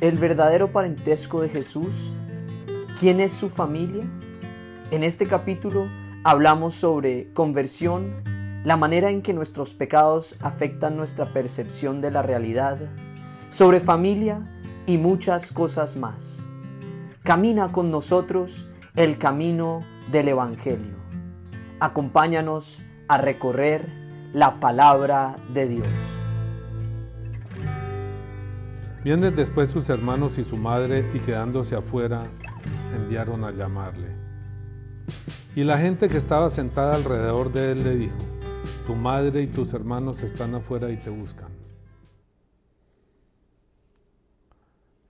el verdadero parentesco de Jesús? ¿Quién es su familia? En este capítulo hablamos sobre conversión, la manera en que nuestros pecados afectan nuestra percepción de la realidad, sobre familia y muchas cosas más. Camina con nosotros el camino del Evangelio. Acompáñanos a recorrer la palabra de Dios. Vienen después sus hermanos y su madre y quedándose afuera enviaron a llamarle. Y la gente que estaba sentada alrededor de él le dijo, tu madre y tus hermanos están afuera y te buscan.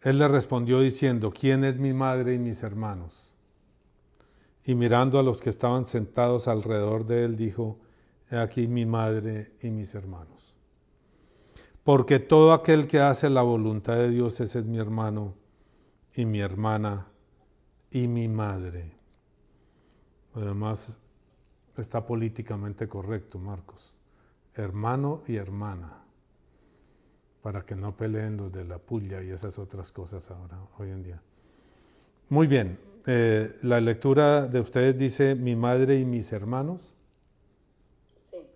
Él le respondió diciendo, ¿quién es mi madre y mis hermanos? Y mirando a los que estaban sentados alrededor de él, dijo, He aquí mi madre y mis hermanos. Porque todo aquel que hace la voluntad de Dios, ese es mi hermano y mi hermana y mi madre. Además, está políticamente correcto, Marcos. Hermano y hermana. Para que no peleen los de la puya y esas otras cosas ahora, hoy en día. Muy bien. Eh, la lectura de ustedes dice mi madre y mis hermanos. Sí.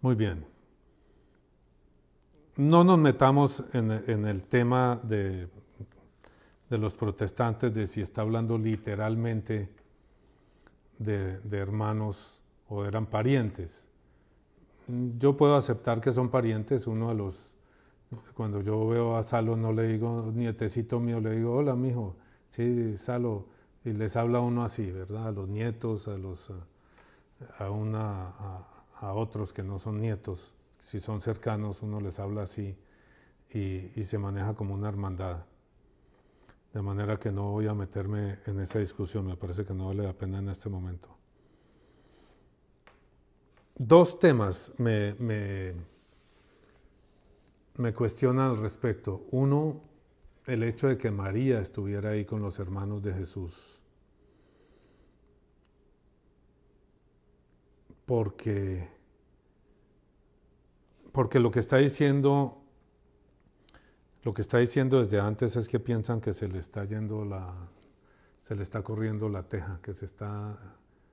Muy bien. No nos metamos en, el tema de, los protestantes, de si está hablando literalmente de, de hermanos o eran parientes. Yo puedo aceptar que son parientes, uno de los, cuando yo veo a Salo no le digo nietecito mío, le digo, hola mijo, sí, Salo, y les habla uno así, ¿verdad? A los nietos, a los, a, una, a otros que no son nietos si son cercanos, uno les habla así y, se maneja como una hermandad. De manera que no voy a meterme en esa discusión, me parece que no vale la pena en este momento. Dos temas me, me, cuestionan al respecto. Uno, el hecho de que María estuviera ahí con los hermanos de Jesús. Porque porque lo que está diciendo, lo que está diciendo desde antes es que piensan que se le está yendo la, se le está corriendo la teja, que se está,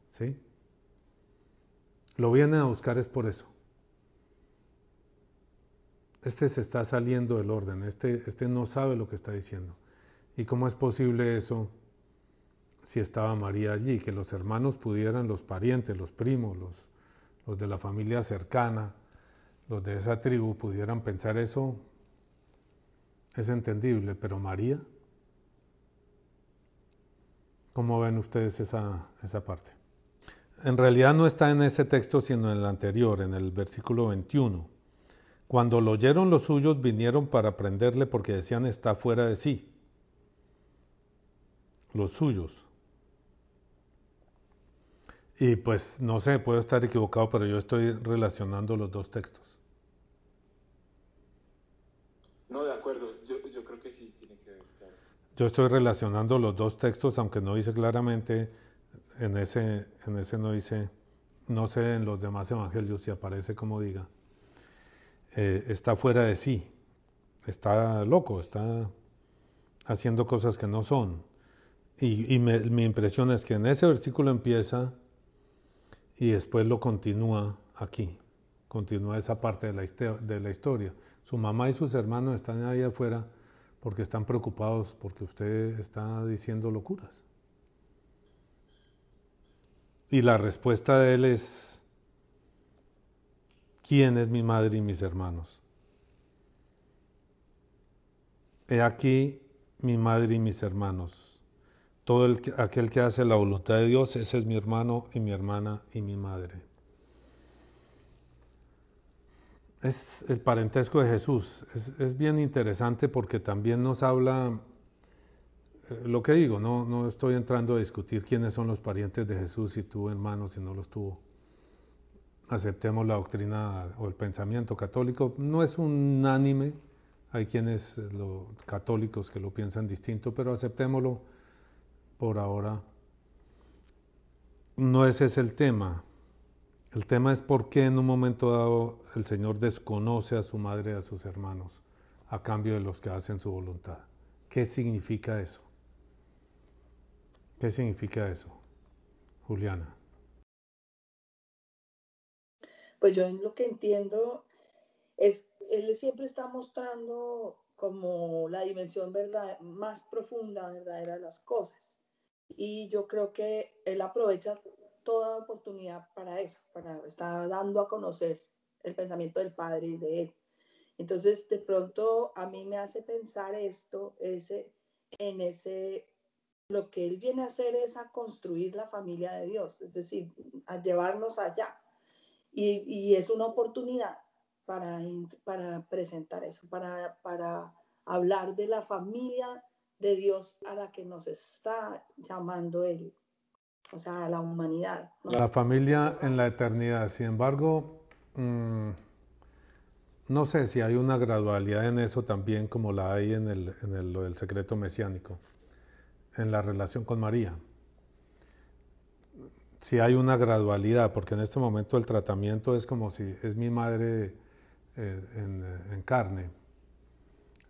¿sí? Lo vienen a buscar es por eso. Este se está saliendo del orden, este, este no sabe lo que está diciendo. ¿Y cómo es posible eso si estaba María allí? Que los hermanos pudieran, los parientes, los primos, los, los de la familia cercana, los de esa tribu pudieran pensar eso, es entendible, pero María, ¿cómo ven ustedes esa, esa parte? En realidad no está en ese texto, sino en el anterior, en el versículo 21. Cuando lo oyeron los suyos, vinieron para prenderle porque decían está fuera de sí. Los suyos. Y pues no sé, puedo estar equivocado, pero yo estoy relacionando los dos textos. No, de acuerdo, yo, creo que sí tiene que ver. Yo estoy relacionando los dos textos, aunque no dice claramente, en ese, en ese no dice, no sé en los demás evangelios si aparece como diga, eh, está fuera de sí, está loco, está haciendo cosas que no son. Y, mi impresión es que en ese versículo empieza y después lo continúa aquí, continúa esa parte de la, de la historia. Su mamá y sus hermanos están ahí afuera porque están preocupados porque usted está diciendo locuras. Y la respuesta de él es, ¿quién es mi madre y mis hermanos? He aquí mi madre y mis hermanos. Todo aquel que hace la voluntad de Dios, ese es mi hermano y mi hermana y mi madre. Es el parentesco de Jesús. Es, bien interesante porque también nos habla, eh, lo que digo, no, no estoy entrando a discutir quiénes son los parientes de Jesús, si tuvo hermanos, si no los tuvo. Aceptemos la doctrina o el pensamiento católico. No es unánime, hay quienes, los católicos, que lo piensan distinto, pero aceptémoslo por ahora. No ese es el tema. El tema es por qué en un momento dado el Señor desconoce a su madre y a sus hermanos a cambio de los que hacen su voluntad. ¿Qué significa eso? ¿Qué significa eso, Juliana? Pues yo lo que entiendo es, él siempre está mostrando como la dimensión verdad, más profunda, verdadera de las cosas. Y yo creo que él aprovecha toda oportunidad para eso, para estar dando a conocer el pensamiento del Padre y de él. Entonces, de pronto a mí me hace pensar esto, ese, en ese, lo que él viene a hacer es a construir la familia de Dios, es decir, a llevarnos allá. Y, y es una oportunidad para, para presentar eso, para, para hablar de la familia de Dios a la que nos está llamando Él, o sea, a la humanidad. La familia en la eternidad, sin embargo, mm, no sé si hay una gradualidad en eso también como la hay en, el, en el, lo del secreto mesiánico, en la relación con María. Si hay una gradualidad, porque en este momento el tratamiento es como si es mi madre eh, en, carne,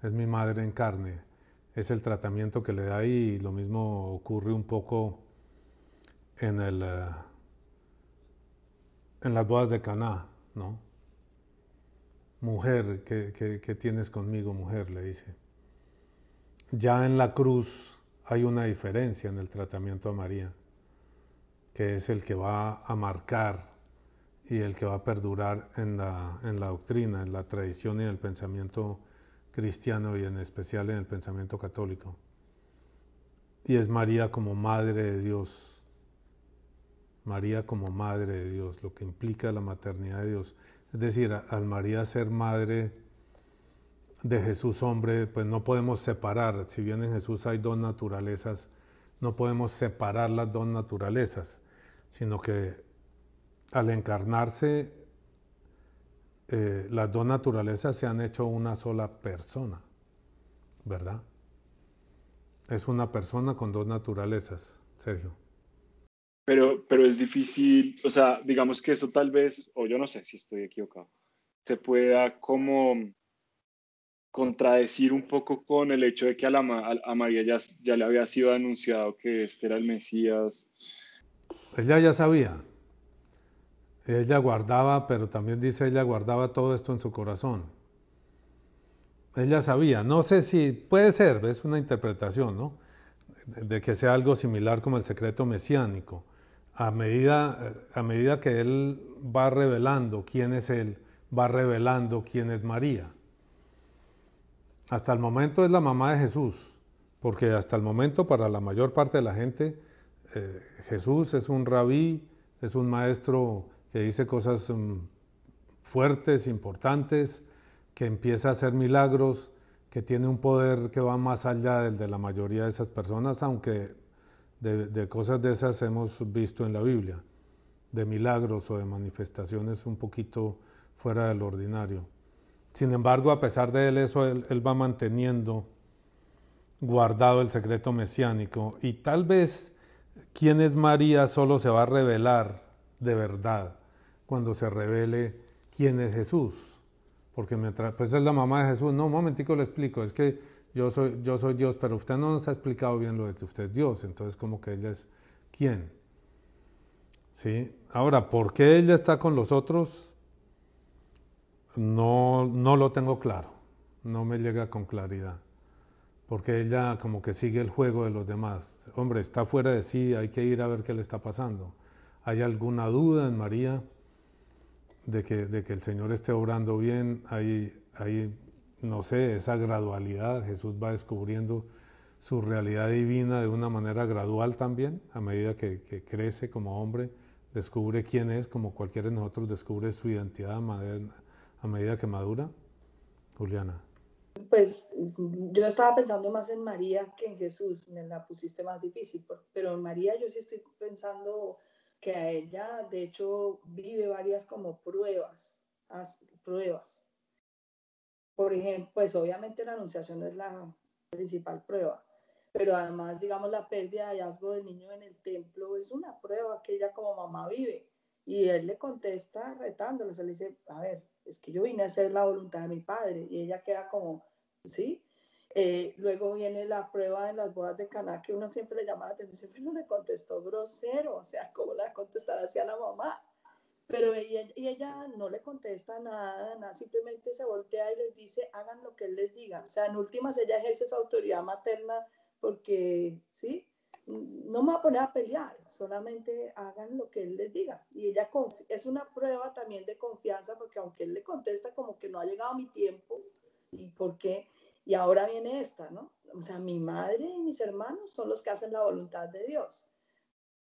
es mi madre en carne, es el tratamiento que le da y lo mismo ocurre un poco en, el, eh, en las bodas de Caná, ¿no? Mujer, ¿qué, tienes conmigo, mujer? le dice. Ya en la cruz hay una diferencia en el tratamiento a María, que es el que va a marcar y el que va a perdurar en la, en la doctrina, en la tradición y en el pensamiento cristiano y en especial en el pensamiento católico. Y es María como Madre de Dios. María como Madre de Dios, lo que implica la maternidad de Dios. Es decir, al María ser Madre de Jesús hombre, pues no podemos separar, si bien en Jesús hay dos naturalezas, no podemos separar las dos naturalezas, sino que al encarnarse, eh, las dos naturalezas se han hecho una sola persona, ¿verdad? Es una persona con dos naturalezas, Sergio. Pero, pero es difícil, o sea, digamos que eso tal vez, o yo no sé si estoy equivocado, se pueda como contradecir un poco con el hecho de que a, la, a María ya, ya le había sido anunciado que este era el Mesías. Ella ya sabía, ella guardaba, pero también dice ella guardaba todo esto en su corazón. Ella sabía, no sé si puede ser, es una interpretación, ¿no? De que sea algo similar como el secreto mesiánico. A medida, a medida que él va revelando quién es él, va revelando quién es María. Hasta el momento es la mamá de Jesús, porque hasta el momento para la mayor parte de la gente eh, Jesús es un rabí, es un maestro que dice cosas mm, fuertes, importantes, que empieza a hacer milagros, que tiene un poder que va más allá del de la mayoría de esas personas, aunque de, cosas de esas hemos visto en la Biblia, de milagros o de manifestaciones un poquito fuera del ordinario. Sin embargo, a pesar de él, eso él, él va manteniendo guardado el secreto mesiánico. Y tal vez quién es María solo se va a revelar de verdad cuando se revele quién es Jesús. Porque mientras, pues es la mamá de Jesús. No, un momentico le explico, es que yo soy, yo soy Dios, pero usted no nos ha explicado bien lo de que usted es Dios, entonces como que ella es quién. ¿Sí? Ahora, ¿por qué ella está con los otros? No, no lo tengo claro, no me llega con claridad, porque ella como que sigue el juego de los demás. Hombre, está fuera de sí, hay que ir a ver qué le está pasando. ¿Hay alguna duda en María? De que, de que el Señor esté obrando bien, hay, hay, no sé, esa gradualidad, Jesús va descubriendo su realidad divina de una manera gradual también, a medida que, que crece como hombre, descubre quién es, como cualquiera de nosotros descubre su identidad a medida que madura. Juliana. Pues yo estaba pensando más en María que en Jesús, me la pusiste más difícil, pero en María yo sí estoy pensando que a ella, de hecho, vive varias como pruebas, pruebas. Por ejemplo, pues obviamente la anunciación es la principal prueba, pero además, digamos, la pérdida de hallazgo del niño en el templo es una prueba que ella como mamá vive. Y él le contesta retándolo, se le dice, a ver, es que yo vine a hacer la voluntad de mi padre. Y ella queda como, ¿sí? Eh, luego viene la prueba de las bodas de Caná, que uno siempre le llama la atención, pero le contestó grosero, o sea, ¿cómo la contestar hacia la mamá? Pero ella, y ella no le contesta nada, nada, simplemente se voltea y les dice, hagan lo que él les diga. O sea, en últimas ella ejerce su autoridad materna porque, ¿sí? No me va a poner a pelear, solamente hagan lo que él les diga. Y ella es una prueba también de confianza porque aunque él le contesta como que no ha llegado mi tiempo, ¿y por qué? Y ahora viene esta, ¿no? O sea, mi madre y mis hermanos son los que hacen la voluntad de Dios.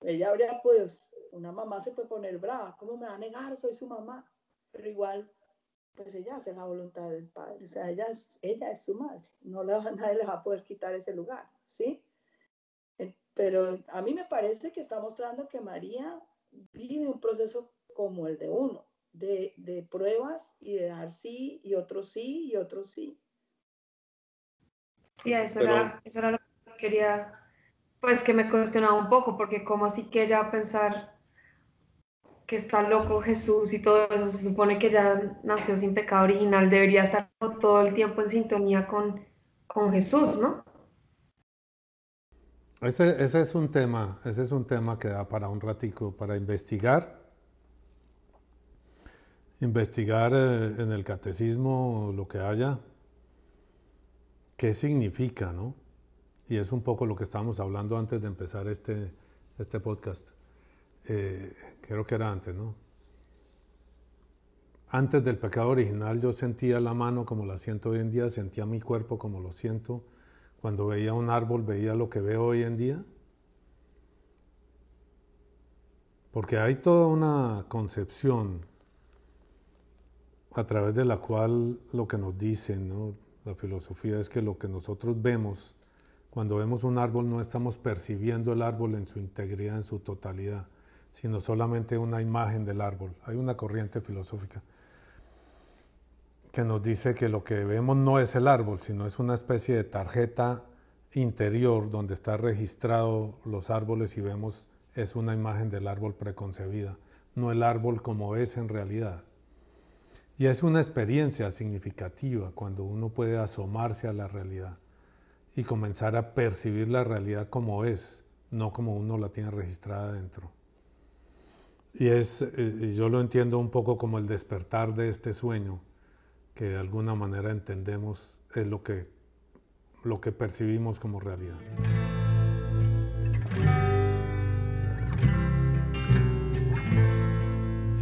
Ella habría, pues, una mamá se puede poner brava, ¿cómo me va a negar? Soy su mamá. Pero igual, pues ella hace la voluntad del Padre, o sea, ella es, ella es su madre, no le va, nadie le va a poder quitar ese lugar, ¿sí? Pero a mí me parece que está mostrando que María vive un proceso como el de uno, de, de pruebas y de dar sí y otro sí y otro sí. Sí, eso, era, eso era lo que quería, pues que me cuestionaba un poco, porque como así que ella va a pensar que está loco Jesús y todo eso, se supone que ya nació sin pecado original, debería estar todo el tiempo en sintonía con, con Jesús, ¿no? Ese, ese, es un tema, ese es un tema que da para un ratico, para investigar. Investigar eh, en el catecismo lo que haya, qué significa, ¿no? Y es un poco lo que estábamos hablando antes de empezar este, este podcast. Eh, creo que era antes, ¿no? Antes del pecado original yo sentía la mano como la siento hoy en día, sentía mi cuerpo como lo siento. Cuando veía un árbol veía lo que veo hoy en día. Porque hay toda una concepción a través de la cual lo que nos dicen, ¿no? La filosofía es que lo que nosotros vemos, cuando vemos un árbol, no estamos percibiendo el árbol en su integridad, en su totalidad, sino solamente una imagen del árbol. Hay una corriente filosófica que nos dice que lo que vemos no es el árbol, sino es una especie de tarjeta interior donde está registrado los árboles y vemos es una imagen del árbol preconcebida, no el árbol como es en realidad. Y es una experiencia significativa cuando uno puede asomarse a la realidad y comenzar a percibir la realidad como es, no como uno la tiene registrada dentro. Y es, eh, yo lo entiendo un poco como el despertar de este sueño, que de alguna manera entendemos es lo que, lo que percibimos como realidad.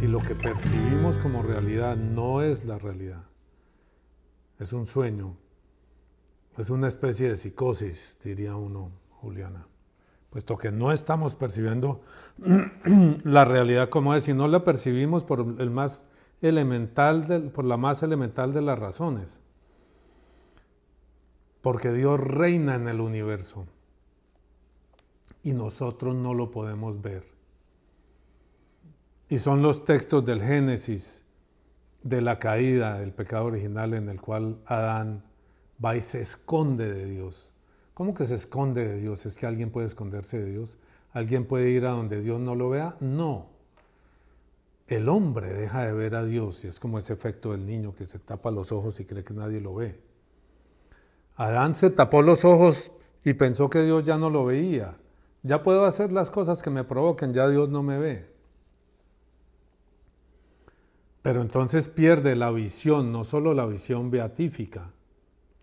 Si lo que percibimos como realidad no es la realidad, es un sueño, es una especie de psicosis, diría uno, Juliana, puesto que no estamos percibiendo la realidad como es, y no la percibimos por el más elemental, por la más elemental de las razones, porque Dios reina en el universo y nosotros no lo podemos ver. Y son los textos del Génesis, de la caída, del pecado original en el cual Adán va y se esconde de Dios. ¿Cómo que se esconde de Dios? ¿Es que alguien puede esconderse de Dios? ¿Alguien puede ir a donde Dios no lo vea? No. El hombre deja de ver a Dios y es como ese efecto del niño que se tapa los ojos y cree que nadie lo ve. Adán se tapó los ojos y pensó que Dios ya no lo veía. Ya puedo hacer las cosas que me provoquen, ya Dios no me ve. Pero entonces pierde la visión, no solo la visión beatífica,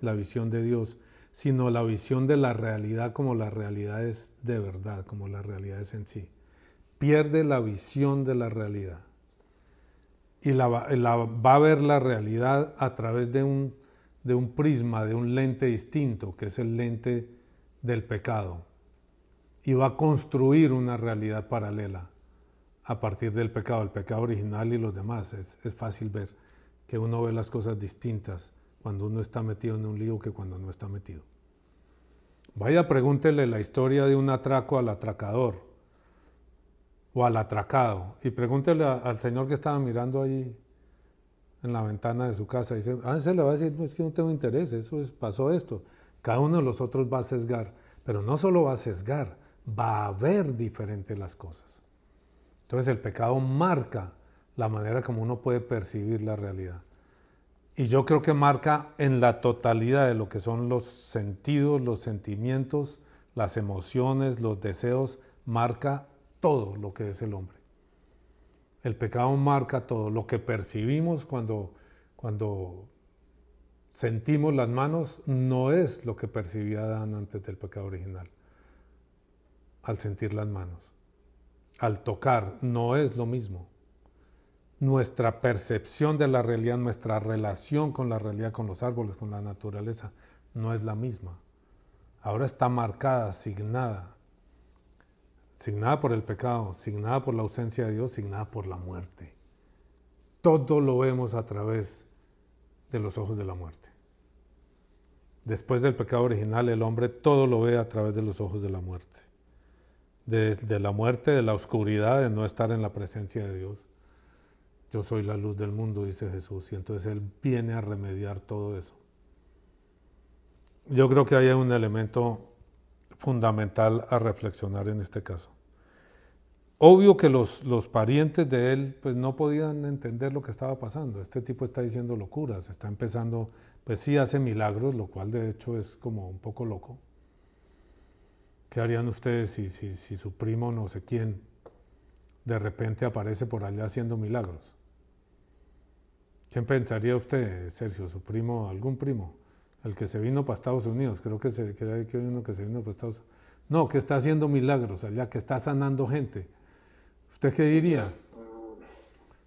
la visión de Dios, sino la visión de la realidad como la realidad es de verdad, como la realidad es en sí. Pierde la visión de la realidad. Y la, va a ver la realidad a través de un, de un prisma, de un lente distinto, que es el lente del pecado. Y va a construir una realidad paralela a partir del pecado, el pecado original y los demás. Es, es, fácil ver que uno ve las cosas distintas cuando uno está metido en un lío que cuando no está metido. Vaya, pregúntele la historia de un atraco al atracador o al atracado y pregúntele al señor que estaba mirando ahí en la ventana de su casa. Dice, ah, se le va a decir, no es que no tengo interés, eso es, pasó esto. Cada uno de los otros va a sesgar, pero no solo va a sesgar, va a ver diferente las cosas. Entonces el pecado marca la manera como uno puede percibir la realidad. Y yo creo que marca en la totalidad de lo que son los sentidos, los sentimientos, las emociones, los deseos, marca todo lo que es el hombre. El pecado marca todo. Lo que percibimos cuando, cuando sentimos las manos no es lo que percibía Adán antes del pecado original. Al sentir las manos. Al tocar no es lo mismo. Nuestra percepción de la realidad, nuestra relación con la realidad, con los árboles, con la naturaleza, no es la misma. Ahora está marcada, signada signada por el pecado, signada por la ausencia de Dios, signada por la muerte. Todo lo vemos a través de los ojos de la muerte. Después del pecado original, el hombre todo lo ve a través de los ojos de la muerte. De, la muerte, de la oscuridad, de no estar en la presencia de Dios. Yo soy la luz del mundo, dice Jesús, y entonces Él viene a remediar todo eso. Yo creo que hay un elemento fundamental a reflexionar en este caso. Obvio que los, los, parientes de él pues no podían entender lo que estaba pasando. Este tipo está diciendo locuras, está empezando, pues sí hace milagros, lo cual de hecho es como un poco loco. ¿Qué harían ustedes si, si, si su primo no sé quién de repente aparece por allá haciendo milagros? ¿Quién pensaría usted, Sergio, su primo, algún primo? el que se vino para Estados Unidos, creo que, se, que hay uno que se vino para Estados Unidos. No, que está haciendo milagros allá, que está sanando gente. ¿Usted qué diría?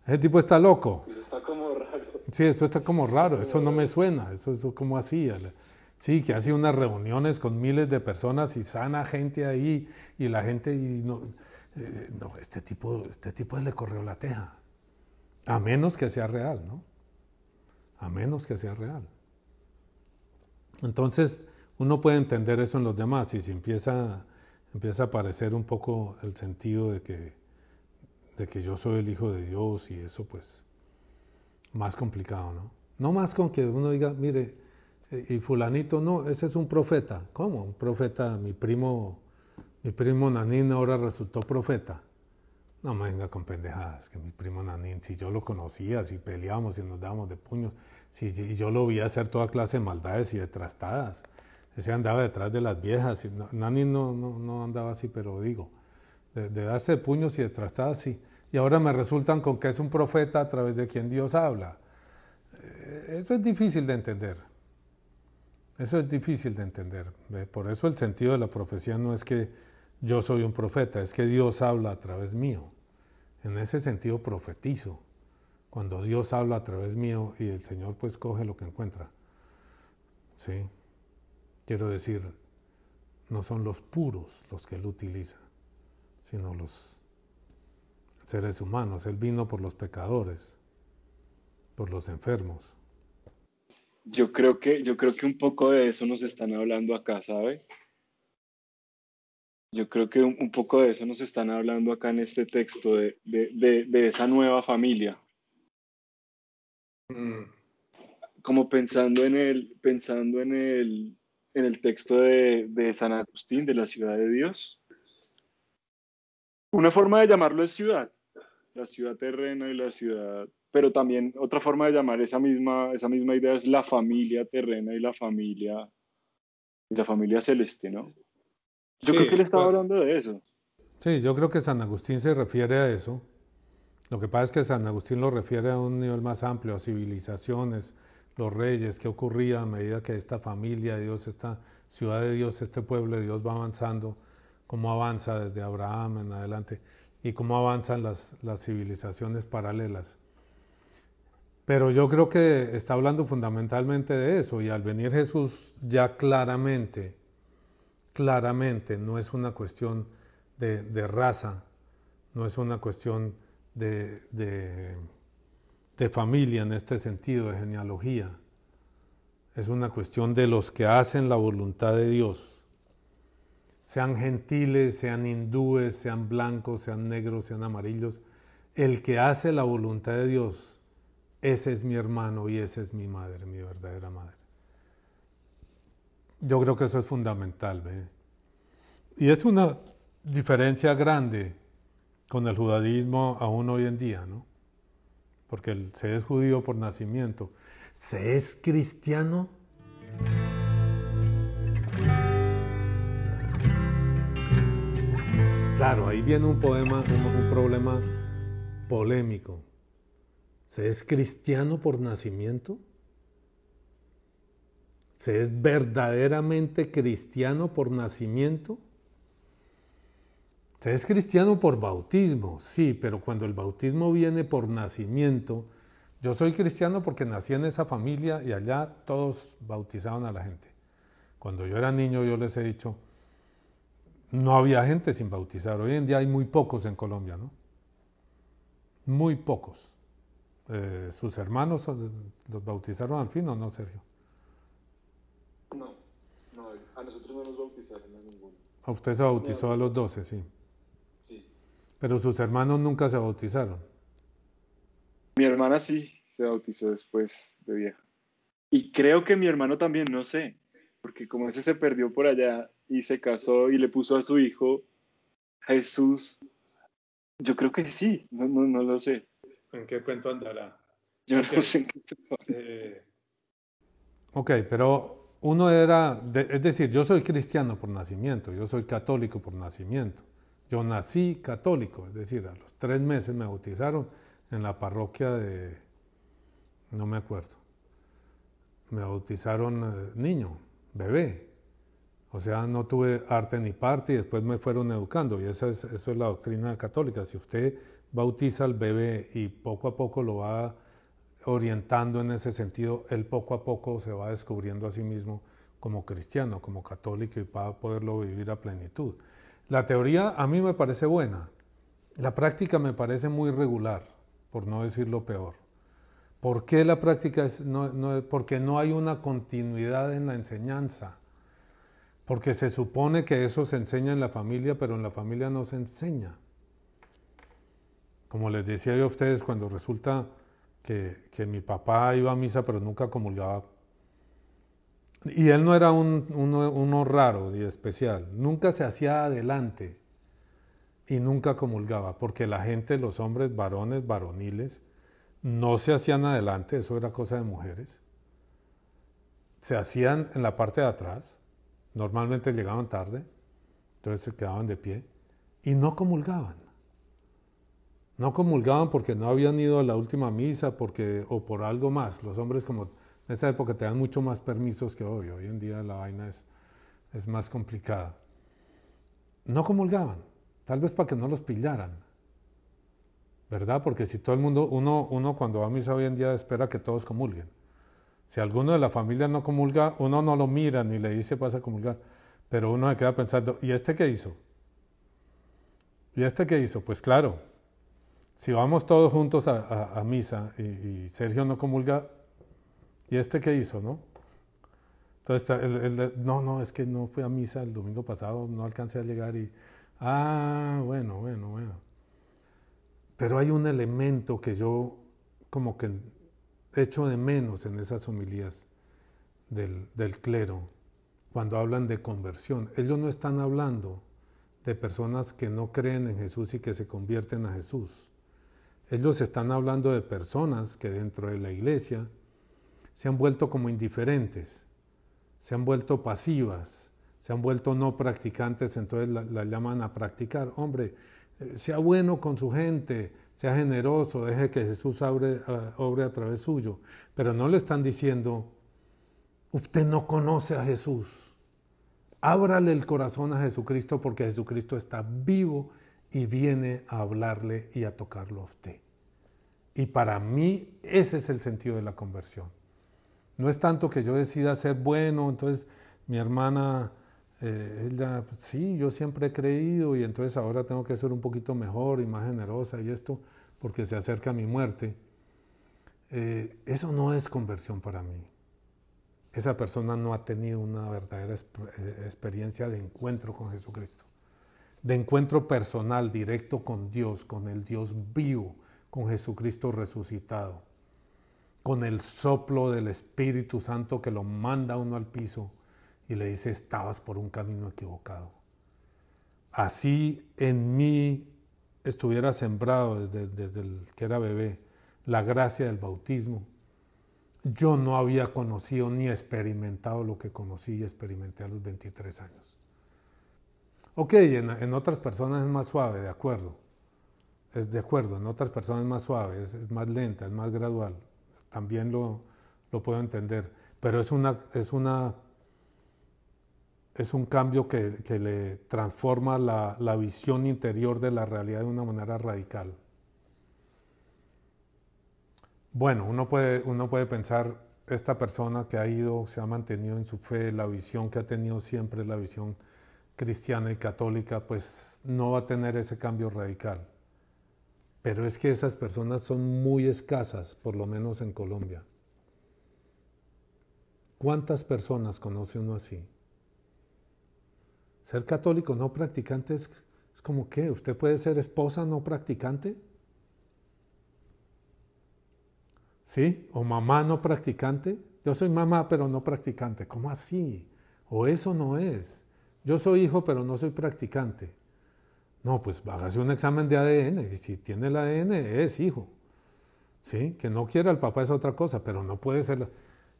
Ese tipo está loco. Eso está como raro. Sí, esto está como raro, eso no me suena, eso, es como así. Sí, que hace unas reuniones con miles de personas y sana gente ahí y la gente y no, eh, no este tipo, este tipo le corrió la teja. A menos que sea real, ¿no? A menos que sea real. Entonces, uno puede entender eso en los demás y si empieza, empieza a aparecer un poco el sentido de que, de que yo soy el Hijo de Dios y eso, pues, más complicado, ¿no? No más con que uno diga, mire, y fulanito, no, ese es un profeta. ¿Cómo? Un profeta, mi primo, mi primo Nanín ahora resultó profeta. No me venga con pendejadas, que mi primo Nanín, si yo lo conocía, si peleábamos, si nos dábamos de puños, si, yo lo vi hacer toda clase de maldades y de trastadas. Ese andaba detrás de las viejas. Y Nanín no, no, andaba así, pero digo, de, darse de puños y de trastadas, sí. Y ahora me resultan con que es un profeta a través de quien Dios habla. Eh, eso es difícil de entender. Eso es difícil de entender. Por eso el sentido de la profecía no es que yo soy un profeta, es que Dios habla a través mío. En ese sentido profetizo, cuando Dios habla a través mío y el Señor pues coge lo que encuentra. ¿Sí? Quiero decir, no son los puros los que Él utiliza, sino los seres humanos. Él vino por los pecadores, por los enfermos. Yo creo que, yo creo que un poco de eso nos están hablando acá, ¿sabe? Yo creo que un, poco de eso nos están hablando acá en este texto, de, esa nueva familia. Mm. Como pensando en el, pensando en el, en el texto de, San Agustín, de la ciudad de Dios. Una forma de llamarlo es ciudad, la ciudad terrena y la ciudad, pero también otra forma de llamar esa misma, esa misma idea es la familia terrena y la familia, y la familia celeste, ¿no? Yo creo que él estaba hablando de eso. Sí, yo creo que San Agustín se refiere a eso. Lo que pasa es que San Agustín lo refiere a un nivel más amplio, a civilizaciones, los reyes, qué ocurría a medida que esta familia de Dios, esta ciudad de Dios, este pueblo de Dios va avanzando, cómo avanza desde Abraham en adelante y cómo avanzan las, las civilizaciones paralelas. Pero yo creo que está hablando fundamentalmente de eso y al venir Jesús ya claramente claramente no es una cuestión de, raza, no es una cuestión de, familia en este sentido, de genealogía. Es una cuestión de los que hacen la voluntad de Dios. Sean gentiles, sean hindúes, sean blancos, sean negros, sean amarillos. El que hace la voluntad de Dios, ese es mi hermano y esa es mi madre, mi verdadera madre. Yo creo que eso es fundamental. Y es una diferencia grande con el judaísmo aún hoy en día, ¿no? porque se es judío por nacimiento, se es cristiano. Claro, ahí viene un, poema, un, problema polémico. ¿Se es cristiano por nacimiento? ¿Se es verdaderamente cristiano por nacimiento? ¿Se es cristiano por bautismo? Sí, pero cuando el bautismo viene por nacimiento, yo soy cristiano porque nací en esa familia y allá todos bautizaban a la gente. Cuando yo era niño yo les he dicho, no había gente sin bautizar. Hoy en día hay muy pocos en Colombia, ¿no? Muy pocos. Eh, ¿Sus hermanos los bautizaron al fin o no, Sergio? No, no, a nosotros no nos bautizaron a ninguno. A usted se bautizó a los 12, sí. Sí. Pero sus hermanos nunca se bautizaron. Mi hermana sí se bautizó después de vieja. Y creo que mi hermano también, no sé, porque como ese se perdió por allá, y se casó y le puso a su hijo Jesús. Yo creo que sí, no, no, lo sé. ¿En qué cuento andará? Yo no sé en qué eh, ok, pero uno era, es decir, yo soy cristiano por nacimiento, yo soy católico por nacimiento. Yo nací católico, es decir, a los tres meses me bautizaron en la parroquia de, no me acuerdo, me bautizaron eh, niño, bebé. O sea, no tuve arte ni parte y después me fueron educando. Y esa es, eso es la doctrina católica. Si usted bautiza al bebé y poco a poco lo va orientando en ese sentido, él poco a poco se va descubriendo a sí mismo como cristiano, como católico y va a poderlo vivir a plenitud. La teoría a mí me parece buena. La práctica me parece muy regular, por no decir lo peor. ¿Por qué la práctica es no, porque no hay una continuidad en la enseñanza? Porque se supone que eso se enseña en la familia, pero en la familia no se enseña. Como les decía yo a ustedes, cuando resulta que, mi papá iba a misa, pero nunca comulgaba. Y él no era un, uno, raro y especial. Nunca se hacía adelante y nunca comulgaba, porque la gente, los hombres, varones, varoniles, no se hacían adelante, eso era cosa de mujeres. Se hacían en la parte de atrás Normalmente llegaban tarde, entonces se quedaban de pie y no comulgaban. No comulgaban porque no habían ido a la última misa porque, o por algo más. Los hombres como en esa época te dan mucho más permisos que hoy. Hoy en día la vaina es, es más complicada. No comulgaban, tal vez para que no los pillaran. ¿Verdad? Porque si todo el mundo, uno, uno cuando va a misa hoy en día espera que todos comulguen. Si alguno de la familia no comulga, uno no lo mira ni le dice pasa a comulgar, pero uno se queda pensando, ¿y este qué hizo? ¿Y este qué hizo? Pues claro, si vamos todos juntos a, misa y, Sergio no comulga, ¿y este qué hizo, no? Entonces, no, no, es que no fui a misa el domingo pasado, no alcancé a llegar y, ah, bueno, bueno, bueno. Pero hay un elemento que yo como que hecho de menos en esas homilías del clero cuando hablan de conversión. Ellos no están hablando de personas que no creen en Jesús y que se convierten a Jesús. Ellos están hablando de personas que dentro de la iglesia se han vuelto como indiferentes, se han vuelto pasivas, se han vuelto no practicantes, entonces la, llaman a practicar. Hombre, eh, sea bueno con su gente, sea generoso, deje que Jesús obre, obre a través suyo. Pero no le están diciendo, usted no conoce a Jesús. Ábrale el corazón a Jesucristo porque Jesucristo está vivo y viene a hablarle y a tocarlo a usted. Y para mí ese es el sentido de la conversión. No es tanto que yo decida ser bueno, entonces mi hermana eh, ella, sí, yo siempre he creído y entonces ahora tengo que ser un poquito mejor y más generosa y esto porque se acerca mi muerte. Eh, eso no es conversión para mí. Esa persona no ha tenido una verdadera eh, experiencia de encuentro con Jesucristo, de encuentro personal, directo con Dios, con el Dios vivo, con Jesucristo resucitado, con el soplo del Espíritu Santo que lo manda uno al piso y le dice, estabas por un camino equivocado. Así en mí estuviera sembrado desde, desde el que era bebé la gracia del bautismo. Yo no había conocido ni experimentado lo que conocí y experimenté a los 23 años. Ok, en, otras personas es más suave, de acuerdo. Es de acuerdo, en otras personas es más suave, es, más lenta, es más gradual. También lo, puedo entender. Pero es una, es una es un cambio que, le transforma la, la, visión interior de la realidad de una manera radical. Bueno, uno puede, uno puede pensar, esta persona que ha ido, se ha mantenido en su fe, la visión que ha tenido siempre, la visión cristiana y católica, pues no va a tener ese cambio radical. Pero es que esas personas son muy escasas, por lo menos en Colombia. ¿Cuántas personas conoce uno así? Ser católico no practicante es, es como que usted puede ser esposa no practicante. ¿Sí? O mamá no practicante. Yo soy mamá pero no practicante. ¿Cómo así? O eso no es. Yo soy hijo pero no soy practicante. No, pues hágase un examen de ADN. Y si tiene el ADN, es hijo. ¿Sí? Que no quiera el papá es otra cosa, pero no puede ser.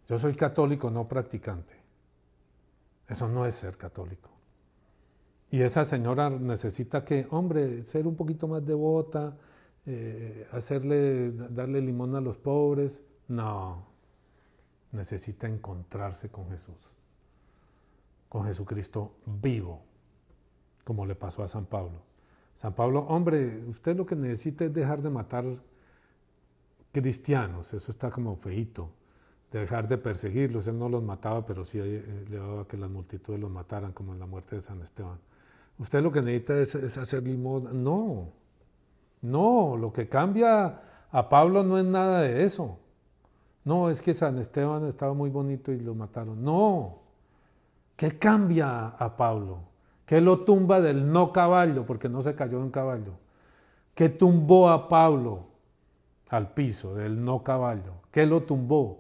Yo soy católico no practicante. Eso no es ser católico. Y esa señora necesita que, hombre, ser un poquito más devota, eh, hacerle, darle limón a los pobres. No, necesita encontrarse con Jesús, con Jesucristo vivo, como le pasó a San Pablo. San Pablo, hombre, usted lo que necesita es dejar de matar cristianos, eso está como feito, dejar de perseguirlos, él no los mataba, pero sí eh, le daba que las multitudes los mataran, como en la muerte de San Esteban. Usted lo que necesita es, hacer limosna. No, no, lo que cambia a Pablo no es nada de eso. No, es que San Esteban estaba muy bonito y lo mataron. No, ¿qué cambia a Pablo? ¿Qué lo tumba del no caballo? Porque no se cayó en caballo. ¿Qué tumbó a Pablo al piso del no caballo? ¿Qué lo tumbó?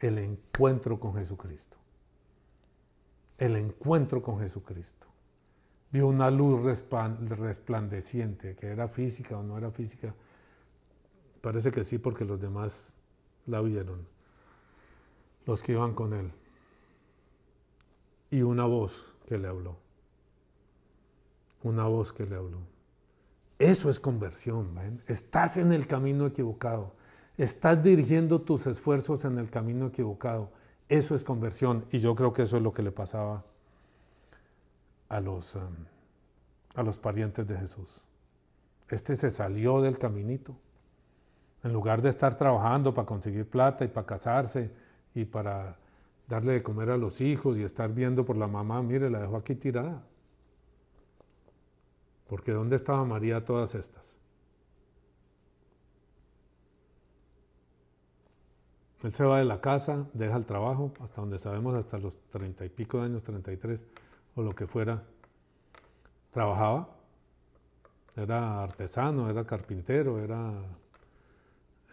El encuentro con Jesucristo. El encuentro con Jesucristo vio una luz resplandeciente, que era física o no era física. Parece que sí, porque los demás la vieron, los que iban con él. Y una voz que le habló. Una voz que le habló. Eso es conversión, ¿ven? Estás en el camino equivocado. Estás dirigiendo tus esfuerzos en el camino equivocado. Eso es conversión. Y yo creo que eso es lo que le pasaba a los, um, a los parientes de Jesús. Este se salió del caminito. En lugar de estar trabajando para conseguir plata y para casarse y para darle de comer a los hijos y estar viendo por la mamá, mire, la dejó aquí tirada. Porque ¿dónde estaba María todas estas? Él se va de la casa, deja el trabajo, hasta donde sabemos, hasta los treinta y pico de años, treinta y tres, o lo que fuera, trabajaba. Era artesano, era carpintero, era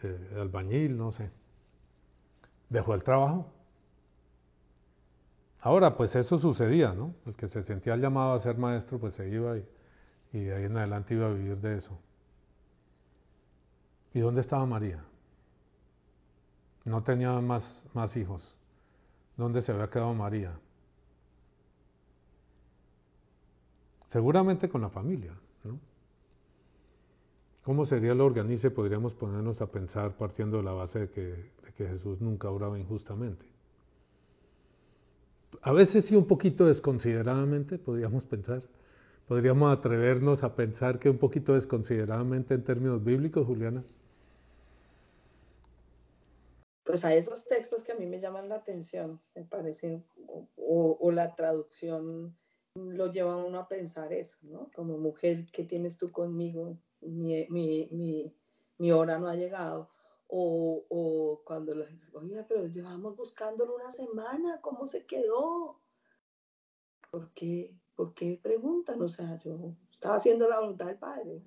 eh, albañil, no sé. Dejó el trabajo. Ahora, pues eso sucedía, ¿no? El que se sentía llamado a ser maestro, pues se iba y, de ahí en adelante iba a vivir de eso. ¿Y dónde estaba María? No tenía más, más hijos. ¿Dónde se había quedado María? Seguramente con la familia. ¿no? ¿Cómo sería el organice? Podríamos ponernos a pensar partiendo de la base de que, Jesús nunca oraba injustamente. A veces sí un poquito desconsideradamente, podríamos pensar. Podríamos atrevernos a pensar que un poquito desconsideradamente en términos bíblicos, Juliana. Pues a esos textos que a mí me llaman la atención, me parecen, o la traducción lo lleva a uno a pensar eso, ¿no? Como mujer, ¿qué tienes tú conmigo? Mi, hora no ha llegado. O, o cuando la gente, oiga, pero llevamos buscándolo una semana, ¿cómo se quedó? ¿Por qué? ¿Por qué preguntan? O sea, yo estaba haciendo la voluntad del padre.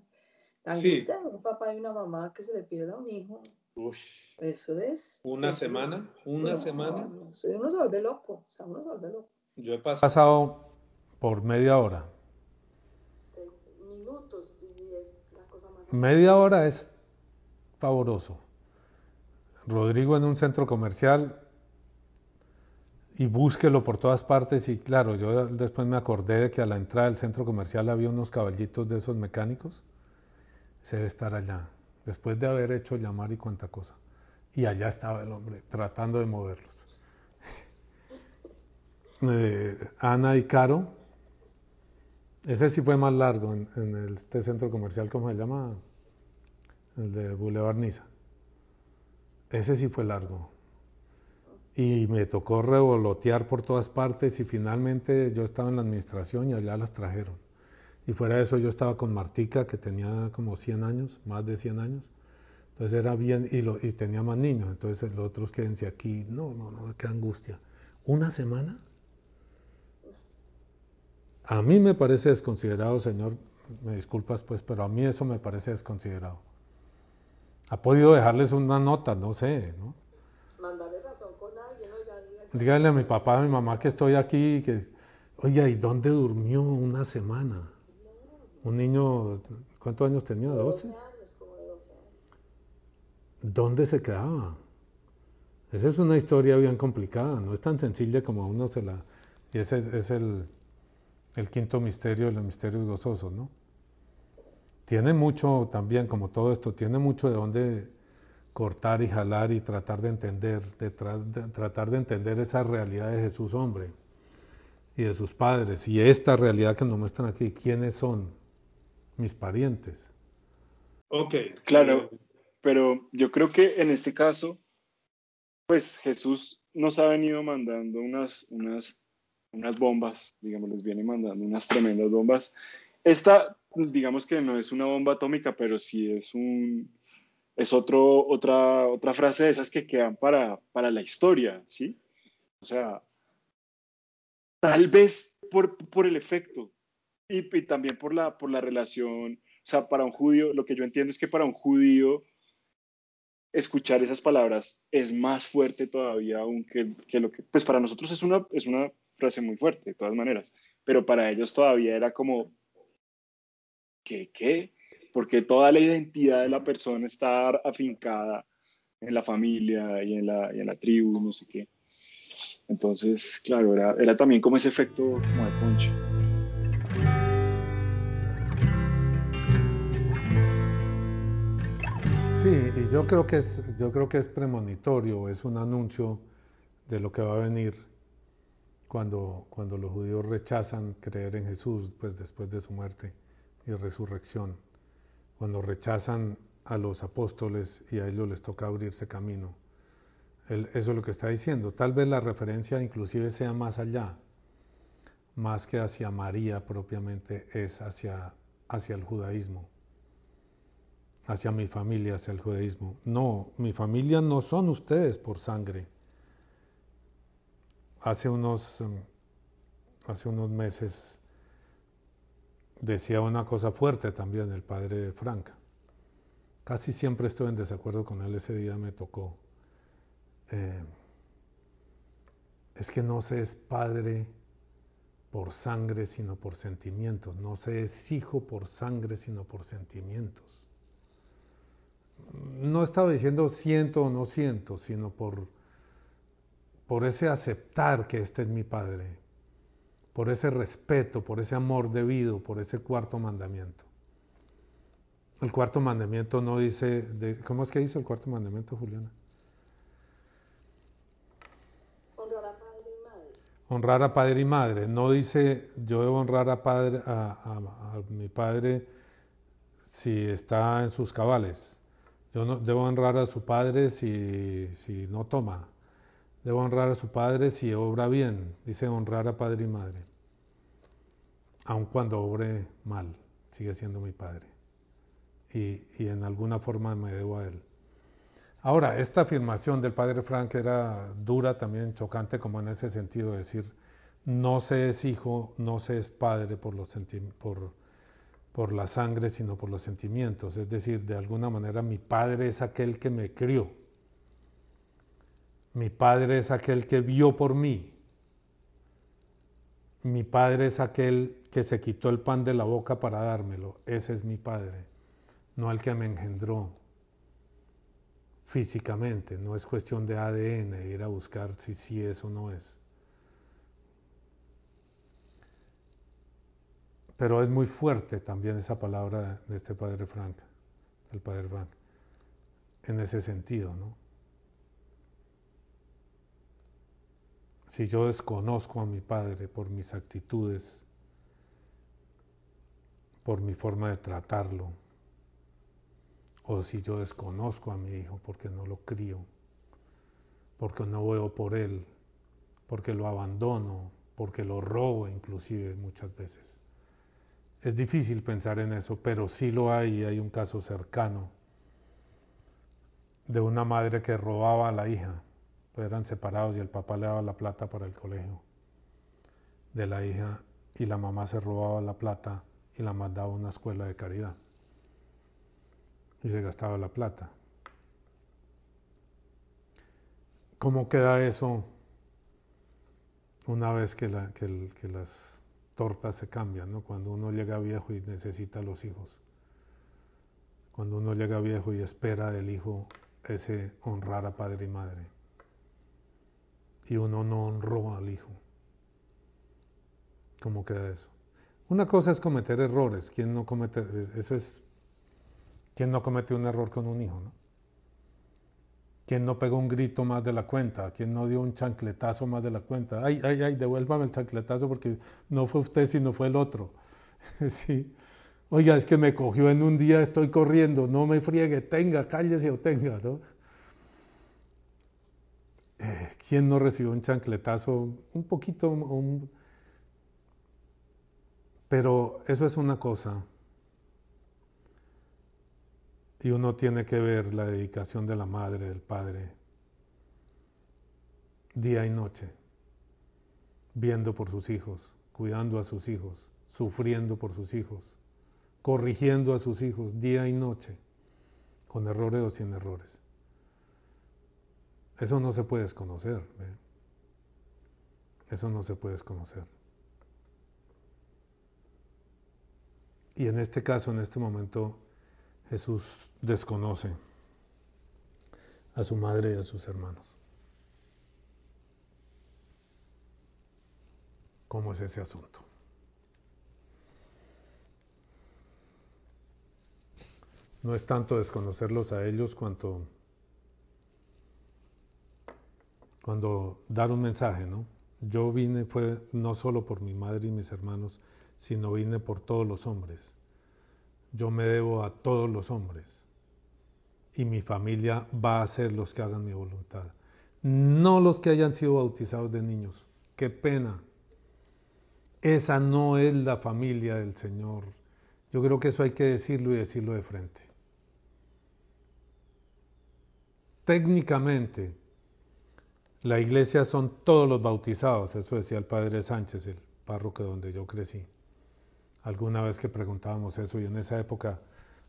La sí. un papá y una mamá que se le pierda un hijo. Uy. Eso es. ¿Una semana? ¿Una semana? No, uno se vuelve loco. O sea, uno se vuelve loco. Yo he pasado por media hora. Minutos y es la cosa más... Media hora es pavoroso. Rodrigo en un centro comercial y búsquelo por todas partes y claro, yo después me acordé de que a la entrada del centro comercial había unos caballitos de esos mecánicos. Se debe estar allá, después de haber hecho llamar y cuánta cosa. Y allá estaba el hombre tratando de moverlos. Eh, Ana y Caro, ese sí fue más largo en, este centro comercial, ¿cómo se llama? El de Boulevard Niza. Ese sí fue largo. Y me tocó revolotear por todas partes y finalmente yo estaba en la administración y allá las trajeron. Y fuera de eso yo estaba con Martica, que tenía como 100 años, más de 100 años. Entonces era bien, y, y tenía más niños. Entonces los otros quédense aquí. No, no, no, qué angustia. ¿Una semana? A mí me parece desconsiderado, señor, me disculpas pues, pero a mí eso me parece desconsiderado. Ha podido dejarles una nota, no sé, ¿no? Mandarle razón con alguien, oiga, Dígale a mi papá, a mi mamá que estoy aquí, que, oiga, ¿y dónde durmió una semana? Un niño, ¿cuántos años tenía? ¿12? 12 años, como de 12 años. ¿Dónde se quedaba? Esa es una historia bien complicada, no es tan sencilla como uno se la... Y ese es el, el quinto misterio de los misterios gozosos, ¿no? Tiene mucho también, como todo esto, tiene mucho de dónde cortar y jalar y tratar de entender, de, tratar de entender esa realidad de Jesús hombre y de sus padres y esta realidad que nos muestran aquí, quiénes son mis parientes. Ok, claro, pero yo creo que en este caso, pues Jesús nos ha venido mandando unas, unas unas bombas, digamos, les viene mandando unas tremendas bombas. Esta, digamos que no es una bomba atómica, pero sí es un, es otro, otra, otra frase de esas que quedan para, para la historia, ¿sí? O sea, tal vez por, por el efecto y, también por la, por la relación, o sea, para un judío, lo que yo entiendo es que para un judío escuchar esas palabras es más fuerte todavía aún que, que lo que, pues para nosotros es una, es una frase muy fuerte, de todas maneras, pero para ellos todavía era como, ¿qué? ¿Qué? Porque toda la identidad de la persona está afincada en la familia y en la, y en la tribu, no sé qué. Entonces, claro, era, era también como ese efecto como de poncho. Sí, y yo creo que es, yo creo que es premonitorio, es un anuncio de lo que va a venir cuando, cuando los judíos rechazan creer en Jesús pues, después de su muerte y resurrección, cuando rechazan a los apóstoles y a ellos les toca abrirse camino. eso es lo que está diciendo. Tal vez la referencia inclusive sea más allá, más que hacia María propiamente, es hacia, hacia el judaísmo, hacia mi familia, hacia el judaísmo. No, mi familia no son ustedes por sangre, hace unos, em, hace unos meses decía una cosa fuerte también el padre de Franca. Casi siempre estoy en desacuerdo con él, ese día me tocó. Eh, es que no se es padre por sangre, sino por sentimientos. No se es hijo por sangre, sino por sentimientos. No estaba diciendo siento o no siento, sino por por ese aceptar que este es mi Padre, por ese respeto, por ese amor debido, por ese cuarto mandamiento. El cuarto mandamiento no dice, de, ¿cómo es que dice el cuarto mandamiento, Juliana? Honrar a padre y madre. Honrar a padre y madre. No dice, yo debo honrar a, padre, a, mi padre si está en sus cabales. Yo no, debo honrar a su padre si, si no toma. Debo honrar a su padre si obra bien, dice honrar a padre y madre. Aun cuando obre mal, sigue siendo mi padre. Y, en alguna forma me debo a él. Ahora, esta afirmación del padre Frank era dura, también chocante, como en ese sentido, de decir, no se es hijo, no se es padre por, los por, por la sangre, sino por los sentimientos. Es decir, de alguna manera mi padre es aquel que me crió mi Padre es aquel que vio por mí. Mi Padre es aquel que se quitó el pan de la boca para dármelo. Ese es mi Padre, no el que me engendró. físicamente, no es cuestión de ADN, ir a buscar si sí es o no es. Pero es muy fuerte también esa palabra de este padre Frank, del padre Frank, en ese sentido, ¿no? Si yo desconozco a mi padre por mis actitudes, por mi forma de tratarlo, o si yo desconozco a mi hijo porque no lo crío, porque no veo por él, porque lo abandono, porque lo robo inclusive muchas veces. Es difícil pensar en eso, pero sí lo hay. Hay un caso cercano de una madre que robaba a la hija. Pues eran separados y el papá le daba la plata para el colegio de la hija y la mamá se robaba la plata y la mandaba a una escuela de caridad. Y se gastaba la plata. ¿Cómo queda eso una vez que, la, que, que las tortas se cambian, ¿no? Cuando uno llega viejo y necesita a los hijos. Cuando uno llega viejo y espera del hijo ese honrar a padre y madre. Y uno no honró al hijo. ¿Cómo queda eso? Una cosa es cometer errores. ¿Quién no comete? Eso es. ¿Quién no comete un error con un hijo, no? ¿Quién no pegó un grito más de la cuenta? ¿Quién no dio un chancletazo más de la cuenta? Ay, ay, ay, devuélvame el chancletazo porque no fue usted, sino fue el otro. sí. Oiga, es que me cogió en un día, estoy corriendo, no me friegue, tenga, cállese o tenga, ¿no? ¿Quién no recibió un chancletazo? Un poquito, pero eso es una cosa. Y uno tiene que ver la dedicación de la madre, del padre, día y noche, viendo por sus hijos, cuidando a sus hijos, sufriendo por sus hijos, corrigiendo a sus hijos día y noche, con errores o sin errores. Eso no se puede desconocer. Eso no se puede desconocer. Y en este caso, en este momento, Jesús desconoce a su madre y a sus hermanos. ¿Cómo es ese asunto? No es tanto desconocerlos a ellos cuanto cuando dar un mensaje, ¿no? Yo vine fue no solo por mi madre y mis hermanos, sino vine por todos los hombres yo me debo a todos los hombres y mi familia va a ser los que hagan mi voluntad. No los que hayan sido bautizados de niños. Qué pena. Esa no es la familia del Señor. Yo creo que eso hay que decirlo y decirlo de frente. Técnicamente, la iglesia son todos los bautizados, eso decía el padre Sánchez, el párroco donde yo crecí alguna vez que preguntábamos eso y en esa época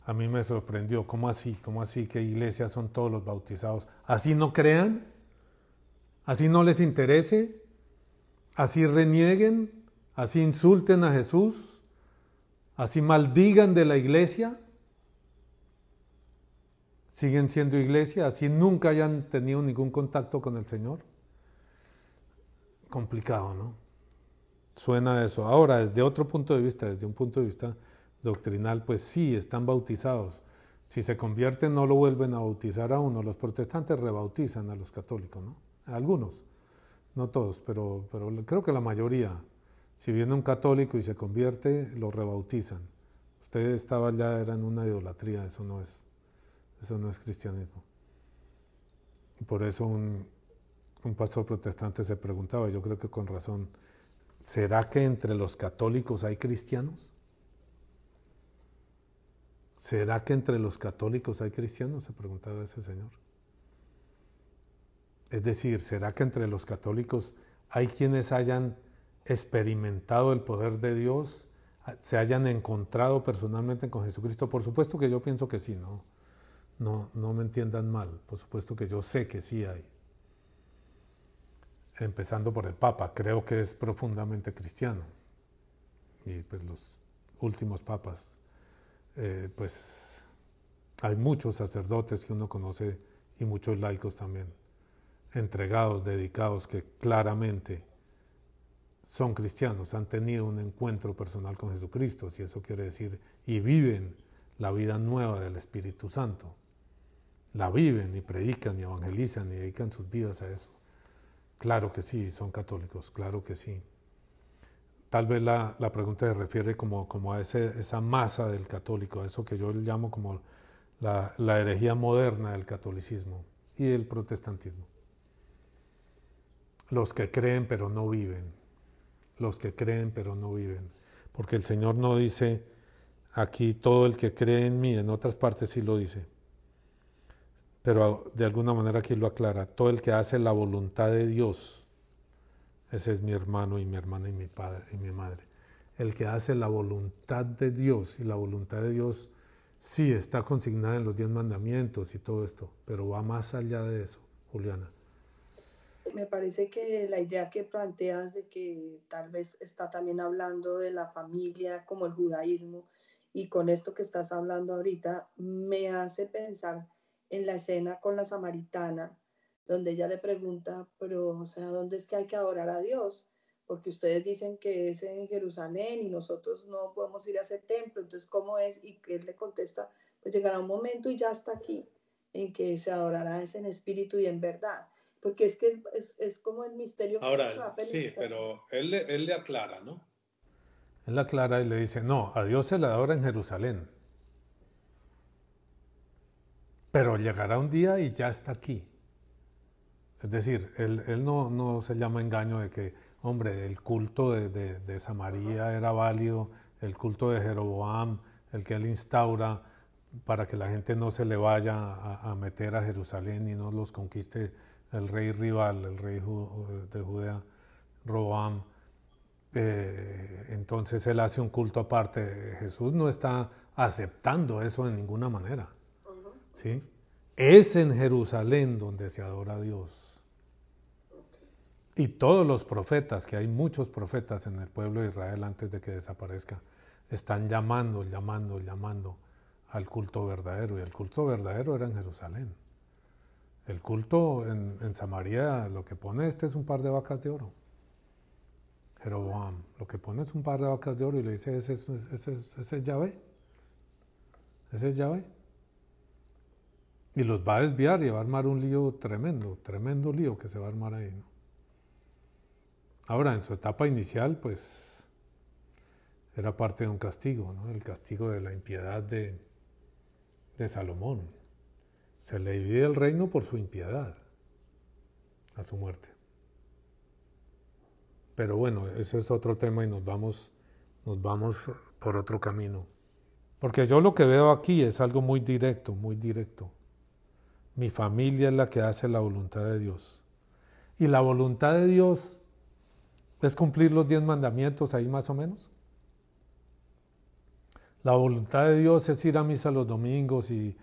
a mí me sorprendió, ¿cómo así? ¿Cómo así que iglesias son todos los bautizados? ¿Así no crean? ¿Así no les interese? ¿Así renieguen? ¿Así insulten a Jesús? ¿Así maldigan de la iglesia? ¿Siguen siendo iglesia? ¿Así nunca hayan tenido ningún contacto con el Señor? Complicado, ¿no? Suena eso. Ahora, desde otro punto de vista, desde un punto de vista doctrinal, pues sí, están bautizados. Si se convierten, no lo vuelven a bautizar a uno. Los protestantes rebautizan a los católicos, ¿no? Algunos, no todos, pero, pero creo que la mayoría. Si viene un católico y se convierte, lo rebautizan. Usted estaba ya, era en una idolatría, eso no es, eso no es cristianismo. Por eso un, un pastor protestante se preguntaba, yo creo que con razón, ¿Será que entre los católicos hay cristianos? ¿Será que entre los católicos hay cristianos? Se preguntaba ese señor. Es decir, ¿será que entre los católicos hay quienes hayan experimentado el poder de Dios, se hayan encontrado personalmente con Jesucristo? Por supuesto que yo pienso que sí, no, no, no me entiendan mal, por supuesto que yo sé que sí hay empezando por el Papa, creo que es profundamente cristiano. Y pues los últimos papas, eh, pues hay muchos sacerdotes que uno conoce y muchos laicos también, entregados, dedicados, que claramente son cristianos, han tenido un encuentro personal con Jesucristo, si eso quiere decir, y viven la vida nueva del Espíritu Santo. La viven y predican y evangelizan y dedican sus vidas a eso. Claro que sí, son católicos, claro que sí. Tal vez la, pregunta se refiere como, como a ese, esa masa del católico, a eso que yo llamo como la, la herejía moderna del catolicismo y del protestantismo. Los que creen pero no viven, los que creen pero no viven, porque el Señor no dice aquí todo el que cree en mí, en otras partes sí lo dice, pero de alguna manera aquí lo aclara, todo el que hace la voluntad de Dios, ese es mi hermano y mi hermana y mi padre y mi madre, el que hace la voluntad de Dios y la voluntad de Dios sí está consignada en los diez mandamientos y todo esto, pero va más allá de eso, Juliana. Me parece que la idea que planteas de que tal vez está también hablando de la familia como el judaísmo y con esto que estás hablando ahorita, me hace pensar en la escena con la samaritana, donde ella le pregunta, pero, o sea, ¿dónde es que hay que adorar a Dios? Porque ustedes dicen que es en Jerusalén y nosotros no podemos ir a ese templo, entonces, ¿cómo es? Y él le contesta, pues llegará un momento y ya está aquí, en que se adorará es en espíritu y en verdad. Porque es que es, como el misterio. Ahora, sí, pero él, él le aclara, ¿no? Él aclara y le dice, no, a Dios se le adora en Jerusalén. Pero llegará un día y ya está aquí. Es decir, él, él no, no, se llama engaño de que, hombre, el culto de, de, Samaría era válido, el culto de Jeroboam, el que él instaura para que la gente no se le vaya a, a meter a Jerusalén y no los conquiste el rey rival, el rey de Judea, Roboam eh, entonces él hace un culto aparte. Jesús no está aceptando eso de ninguna manera. ¿Sí? Es en Jerusalén donde se adora a Dios. Y todos los profetas, que hay muchos profetas en el pueblo de Israel antes de que desaparezca, están llamando, llamando, llamando al culto verdadero. Y el culto verdadero era en Jerusalén. El culto en, en Samaria, lo que pone este es un par de vacas de oro. Jeroboam. Lo que pone es un par de vacas de oro y le dice, ese, ese, es Yahvé. Ese es Yahvé. Y los va a desviar y va a armar un lío tremendo, tremendo lío que se va a armar ahí. Ahora, en su etapa inicial, pues era parte de un castigo, ¿no? el castigo de la impiedad de, de Salomón. Se le divide el reino por su impiedad a su muerte. Pero bueno, ese es otro tema y nos vamos, nos vamos por otro camino. Porque yo lo que veo aquí es algo muy directo, muy directo. Mi familia es la que hace la voluntad de Dios. Y la voluntad de Dios es cumplir los diez mandamientos ahí más o menos. La voluntad de Dios es ir a misa los domingos y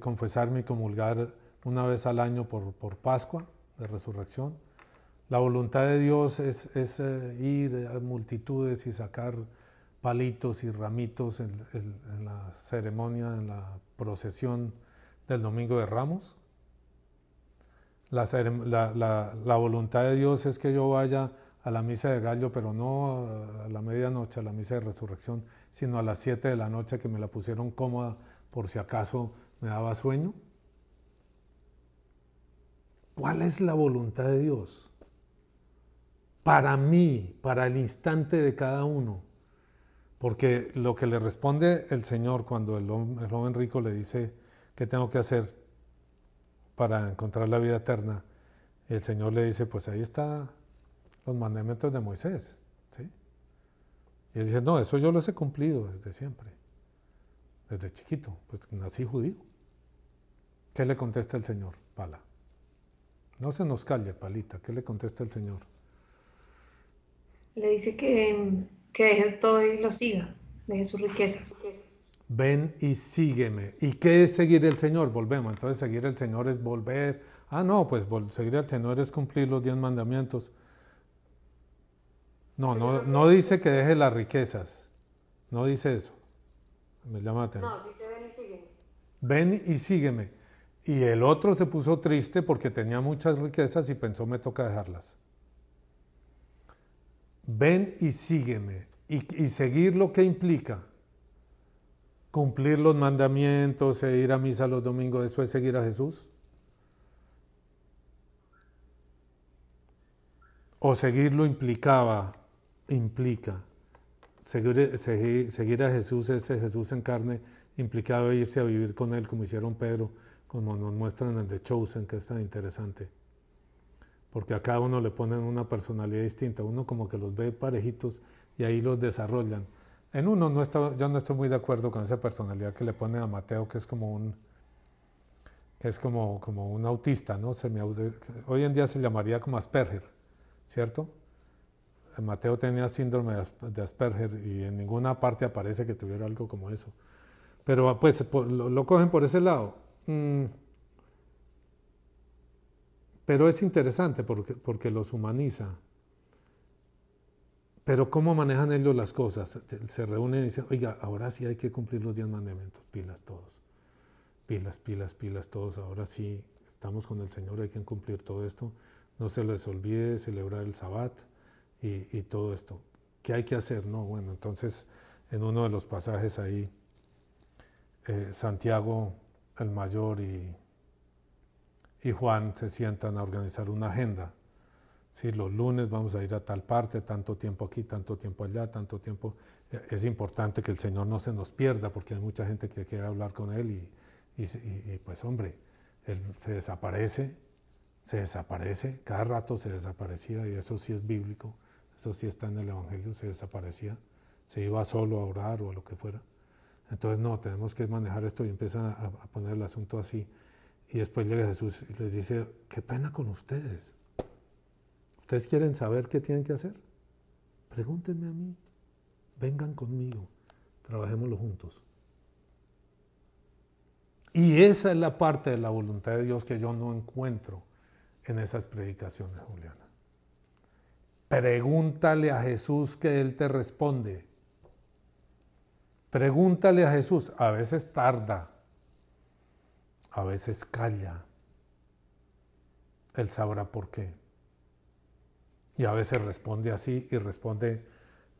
confesarme y comulgar una vez al año por, por Pascua de resurrección. La voluntad de Dios es, eh, ir a multitudes y sacar palitos y ramitos en, la ceremonia, en la procesión del Domingo de Ramos. La, la, voluntad de Dios es que yo vaya a la misa de gallo, pero no a la medianoche, a la misa de resurrección, sino a las 7 de la noche que me la pusieron cómoda por si acaso me daba sueño. ¿Cuál es la voluntad de Dios? para mí, para el instante de cada uno. Porque lo que le responde el Señor cuando el, joven rico le dice, ¿qué tengo que hacer para encontrar la vida eterna? el Señor le dice, pues ahí están los mandamientos de Moisés. ¿sí? Y él dice, no, eso yo los he cumplido desde siempre, desde chiquito, pues nací judío. ¿Qué le contesta el Señor? Pala. No se nos calle, palita. ¿Qué le contesta el Señor? le dice que, que deje todo y lo siga, deje sus riquezas. Ven y sígueme. ¿Y qué es seguir el Señor? Volvemos. Entonces seguir el Señor es volver. Ah, no, pues seguir al Señor es cumplir los diez mandamientos. No, no, no dice que deje las riquezas. No dice eso. Me llama No, dice ven y sígueme. Ven y sígueme. Y el otro se puso triste porque tenía muchas riquezas y pensó me toca dejarlas. Ven y sígueme. Y, seguir lo que implica cumplir los mandamientos e ir a misa los domingos, ¿eso es seguir a Jesús? O seguirlo implicaba, implica. Seguir, seguir, a Jesús, ese Jesús en carne, implicaba irse a vivir con Él, como hicieron Pedro, como nos muestran en The Chosen, que es tan interesante. Porque a cada uno le ponen una personalidad distinta. Uno como que los ve parejitos y ahí los desarrollan. En uno no está, yo no estoy muy de acuerdo con esa personalidad que le ponen a Mateo, que es como un, que es como, como un autista, ¿no? hoy en día se llamaría como Asperger ¿cierto? Mateo tenía síndrome de Asperger y en ninguna parte aparece que tuviera algo como eso. Pero pues lo, cogen por ese lado. Mm. Pero es interesante porque, porque los humaniza. Pero ¿cómo manejan ellos las cosas? Se reúnen y dicen, oiga, ahora sí hay que cumplir los diez mandamientos, pilas todos. Pilas, pilas, pilas todos. Ahora sí estamos con el Señor, hay que cumplir todo esto no se les olvide celebrar el sabbat y, todo esto. ¿Qué hay que hacer? No, bueno, entonces en uno de los pasajes ahí, eh, Santiago el mayor y, y, Juan se sientan a organizar una agenda. Si los lunes vamos a ir a tal parte, tanto tiempo aquí, tanto tiempo allá, tanto tiempo. Eh, es importante que el Señor no se nos pierda porque hay mucha gente que quiere hablar con Él y, y pues hombre, Él se desaparece se desaparece, cada rato se desaparecía, y eso sí es bíblico, eso sí está en el Evangelio, se desaparecía, se iba solo a orar o a lo que fuera. Entonces, no, tenemos que manejar esto y empiezan a, poner el asunto así. Y después llega Jesús y les dice, qué pena con ustedes. ¿Ustedes quieren saber qué tienen que hacer? Pregúntenme a mí, vengan conmigo, trabajémoslo juntos. Y esa es la parte de la voluntad de Dios que yo no encuentro en esas predicaciones, Juliana. Pregúntale a Jesús que Él te responde. Pregúntale a Jesús. A veces tarda, a veces calla. Él sabrá por qué. Y a veces responde así y responde,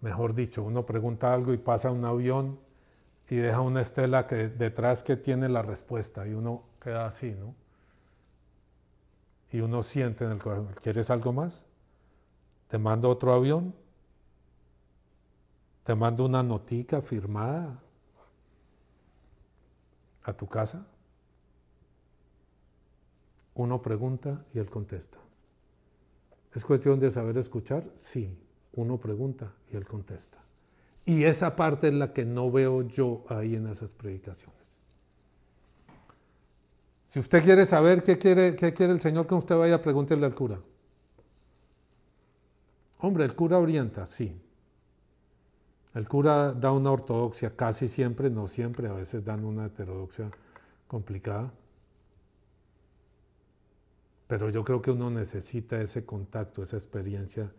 mejor dicho, uno pregunta algo y pasa un avión y deja una estela que detrás que tiene la respuesta y uno queda así, ¿no? y uno siente en el corazón, ¿quieres algo más? Te mando otro avión, te mando una notica firmada a tu casa. Uno pregunta y él contesta. ¿Es cuestión de saber escuchar? Sí, uno pregunta y él contesta. Y esa parte es la que no veo yo ahí en esas predicaciones. Si usted quiere saber qué quiere, qué quiere el Señor que usted vaya, pregúntele al cura. Hombre, el cura orienta, sí. El cura da una ortodoxia casi siempre, no siempre, a veces dan una heterodoxia complicada. Pero yo creo que uno necesita ese contacto, esa experiencia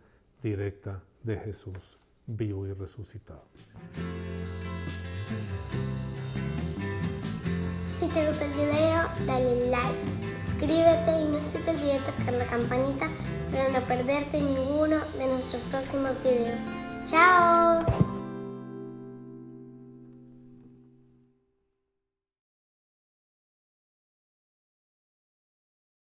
directa de Jesús vivo y resucitado. Si te gustó el video, dale like, suscríbete y no se te olvide tocar la campanita para no perderte ninguno de nuestros próximos videos. ¡Chao!